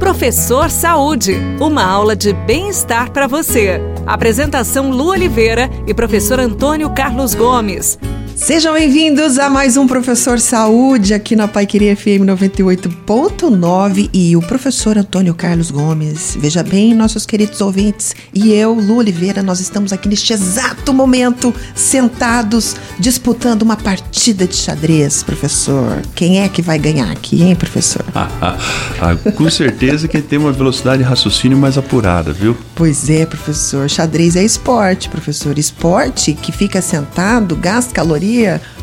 Professor Saúde, uma aula de bem-estar para você. Apresentação Lu Oliveira e professor Antônio Carlos Gomes. Sejam bem-vindos a mais um Professor Saúde aqui na Pai Queria FM 98.9 e o professor Antônio Carlos Gomes. Veja bem, nossos queridos ouvintes, e eu, Lu Oliveira, nós estamos aqui neste exato momento sentados disputando uma partida de xadrez, professor. Quem é que vai ganhar aqui, hein, professor? Ah, com certeza que tem uma velocidade de raciocínio mais apurada, viu? Pois é, professor. Xadrez é esporte, professor. Esporte que fica sentado, gasta calorias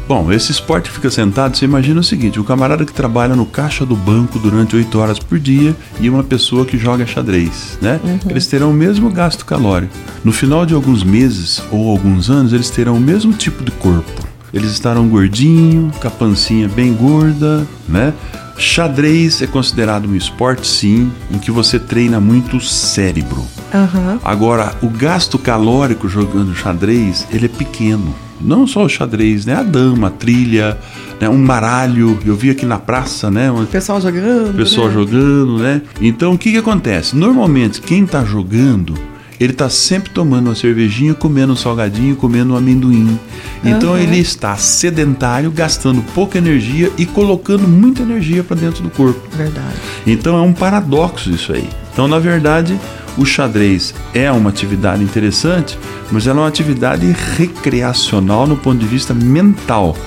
Bom, esse esporte que fica sentado, você imagina o seguinte: um camarada que trabalha no caixa do banco durante 8 horas por dia e uma pessoa que joga xadrez, né? Uhum. Eles terão o mesmo gasto calórico. No final de alguns meses ou alguns anos, eles terão o mesmo tipo de corpo. Eles estarão gordinho, com a pancinha bem gorda, né? Xadrez é considerado um esporte, sim, em que você treina muito o cérebro. Uhum. Agora, o gasto calórico jogando xadrez, ele é pequeno não só o xadrez, né? A dama, a trilha, né? um baralho. Eu vi aqui na praça, né? O pessoal jogando. Pessoal né? jogando, né? Então o que, que acontece? Normalmente quem está jogando ele está sempre tomando uma cervejinha, comendo um salgadinho, comendo um amendoim. Então uhum. ele está sedentário, gastando pouca energia e colocando muita energia para dentro do corpo. Verdade. Então é um paradoxo isso aí. Então, na verdade, o xadrez é uma atividade interessante, mas ela é uma atividade recreacional no ponto de vista mental.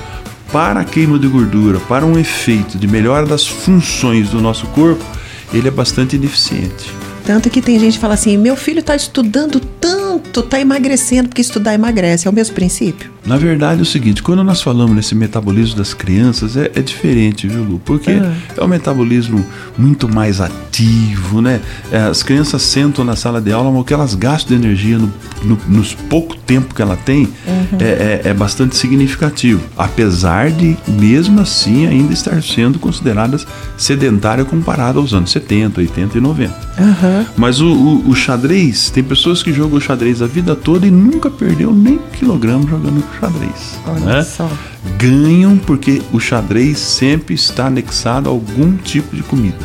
Para a queima de gordura, para um efeito de melhora das funções do nosso corpo, ele é bastante ineficiente. Tanto que tem gente que fala assim: meu filho está estudando tanto, está emagrecendo, porque estudar emagrece. É o mesmo princípio? Na verdade é o seguinte, quando nós falamos nesse metabolismo das crianças, é, é diferente, viu, Lu? Porque ah. é um metabolismo muito mais ativo, né? É, as crianças sentam na sala de aula, mas o que elas gastam de energia no, no, nos pouco tempo que ela tem uhum. é, é, é, bastante significativo. Apesar de, mesmo assim, ainda estar sendo consideradas sedentárias comparado aos anos 70, 80 e 90. Uhum. Mas o, o, o xadrez, tem pessoas que jogam xadrez a vida toda e nunca perdeu nem um quilograma jogando xadrez. Olha né? só. Ganham porque o xadrez sempre está anexado a algum tipo de comida.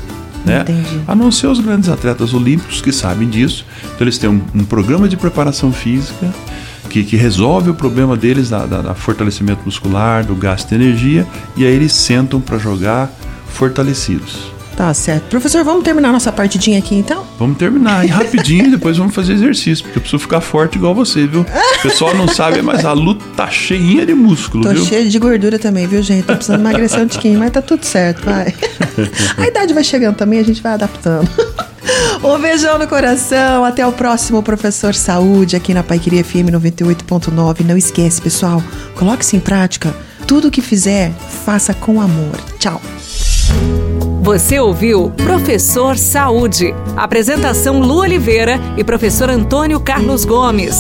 Né? Entendi. A não ser os grandes atletas olímpicos que sabem disso. Então eles têm um, um programa de preparação física que, que resolve o problema deles da, da, da fortalecimento muscular, do gasto de energia, e aí eles sentam para jogar fortalecidos. Tá certo. Professor, vamos terminar nossa partidinha aqui então? Vamos terminar e rapidinho e depois vamos fazer exercício, porque eu preciso ficar forte igual você, viu? O pessoal não sabe, mas a luta tá cheinha de músculo, Tô viu? cheia de gordura também, viu, gente? Tô precisando emagrecer um tiquinho, mas tá tudo certo, vai. A idade vai chegando também, a gente vai adaptando. Um beijão no coração. Até o próximo Professor Saúde aqui na Paiqueria FM 98.9. Não esquece, pessoal, coloque-se em prática. Tudo o que fizer, faça com amor. Tchau. Você ouviu Professor Saúde. Apresentação Lu Oliveira e professor Antônio Carlos Gomes.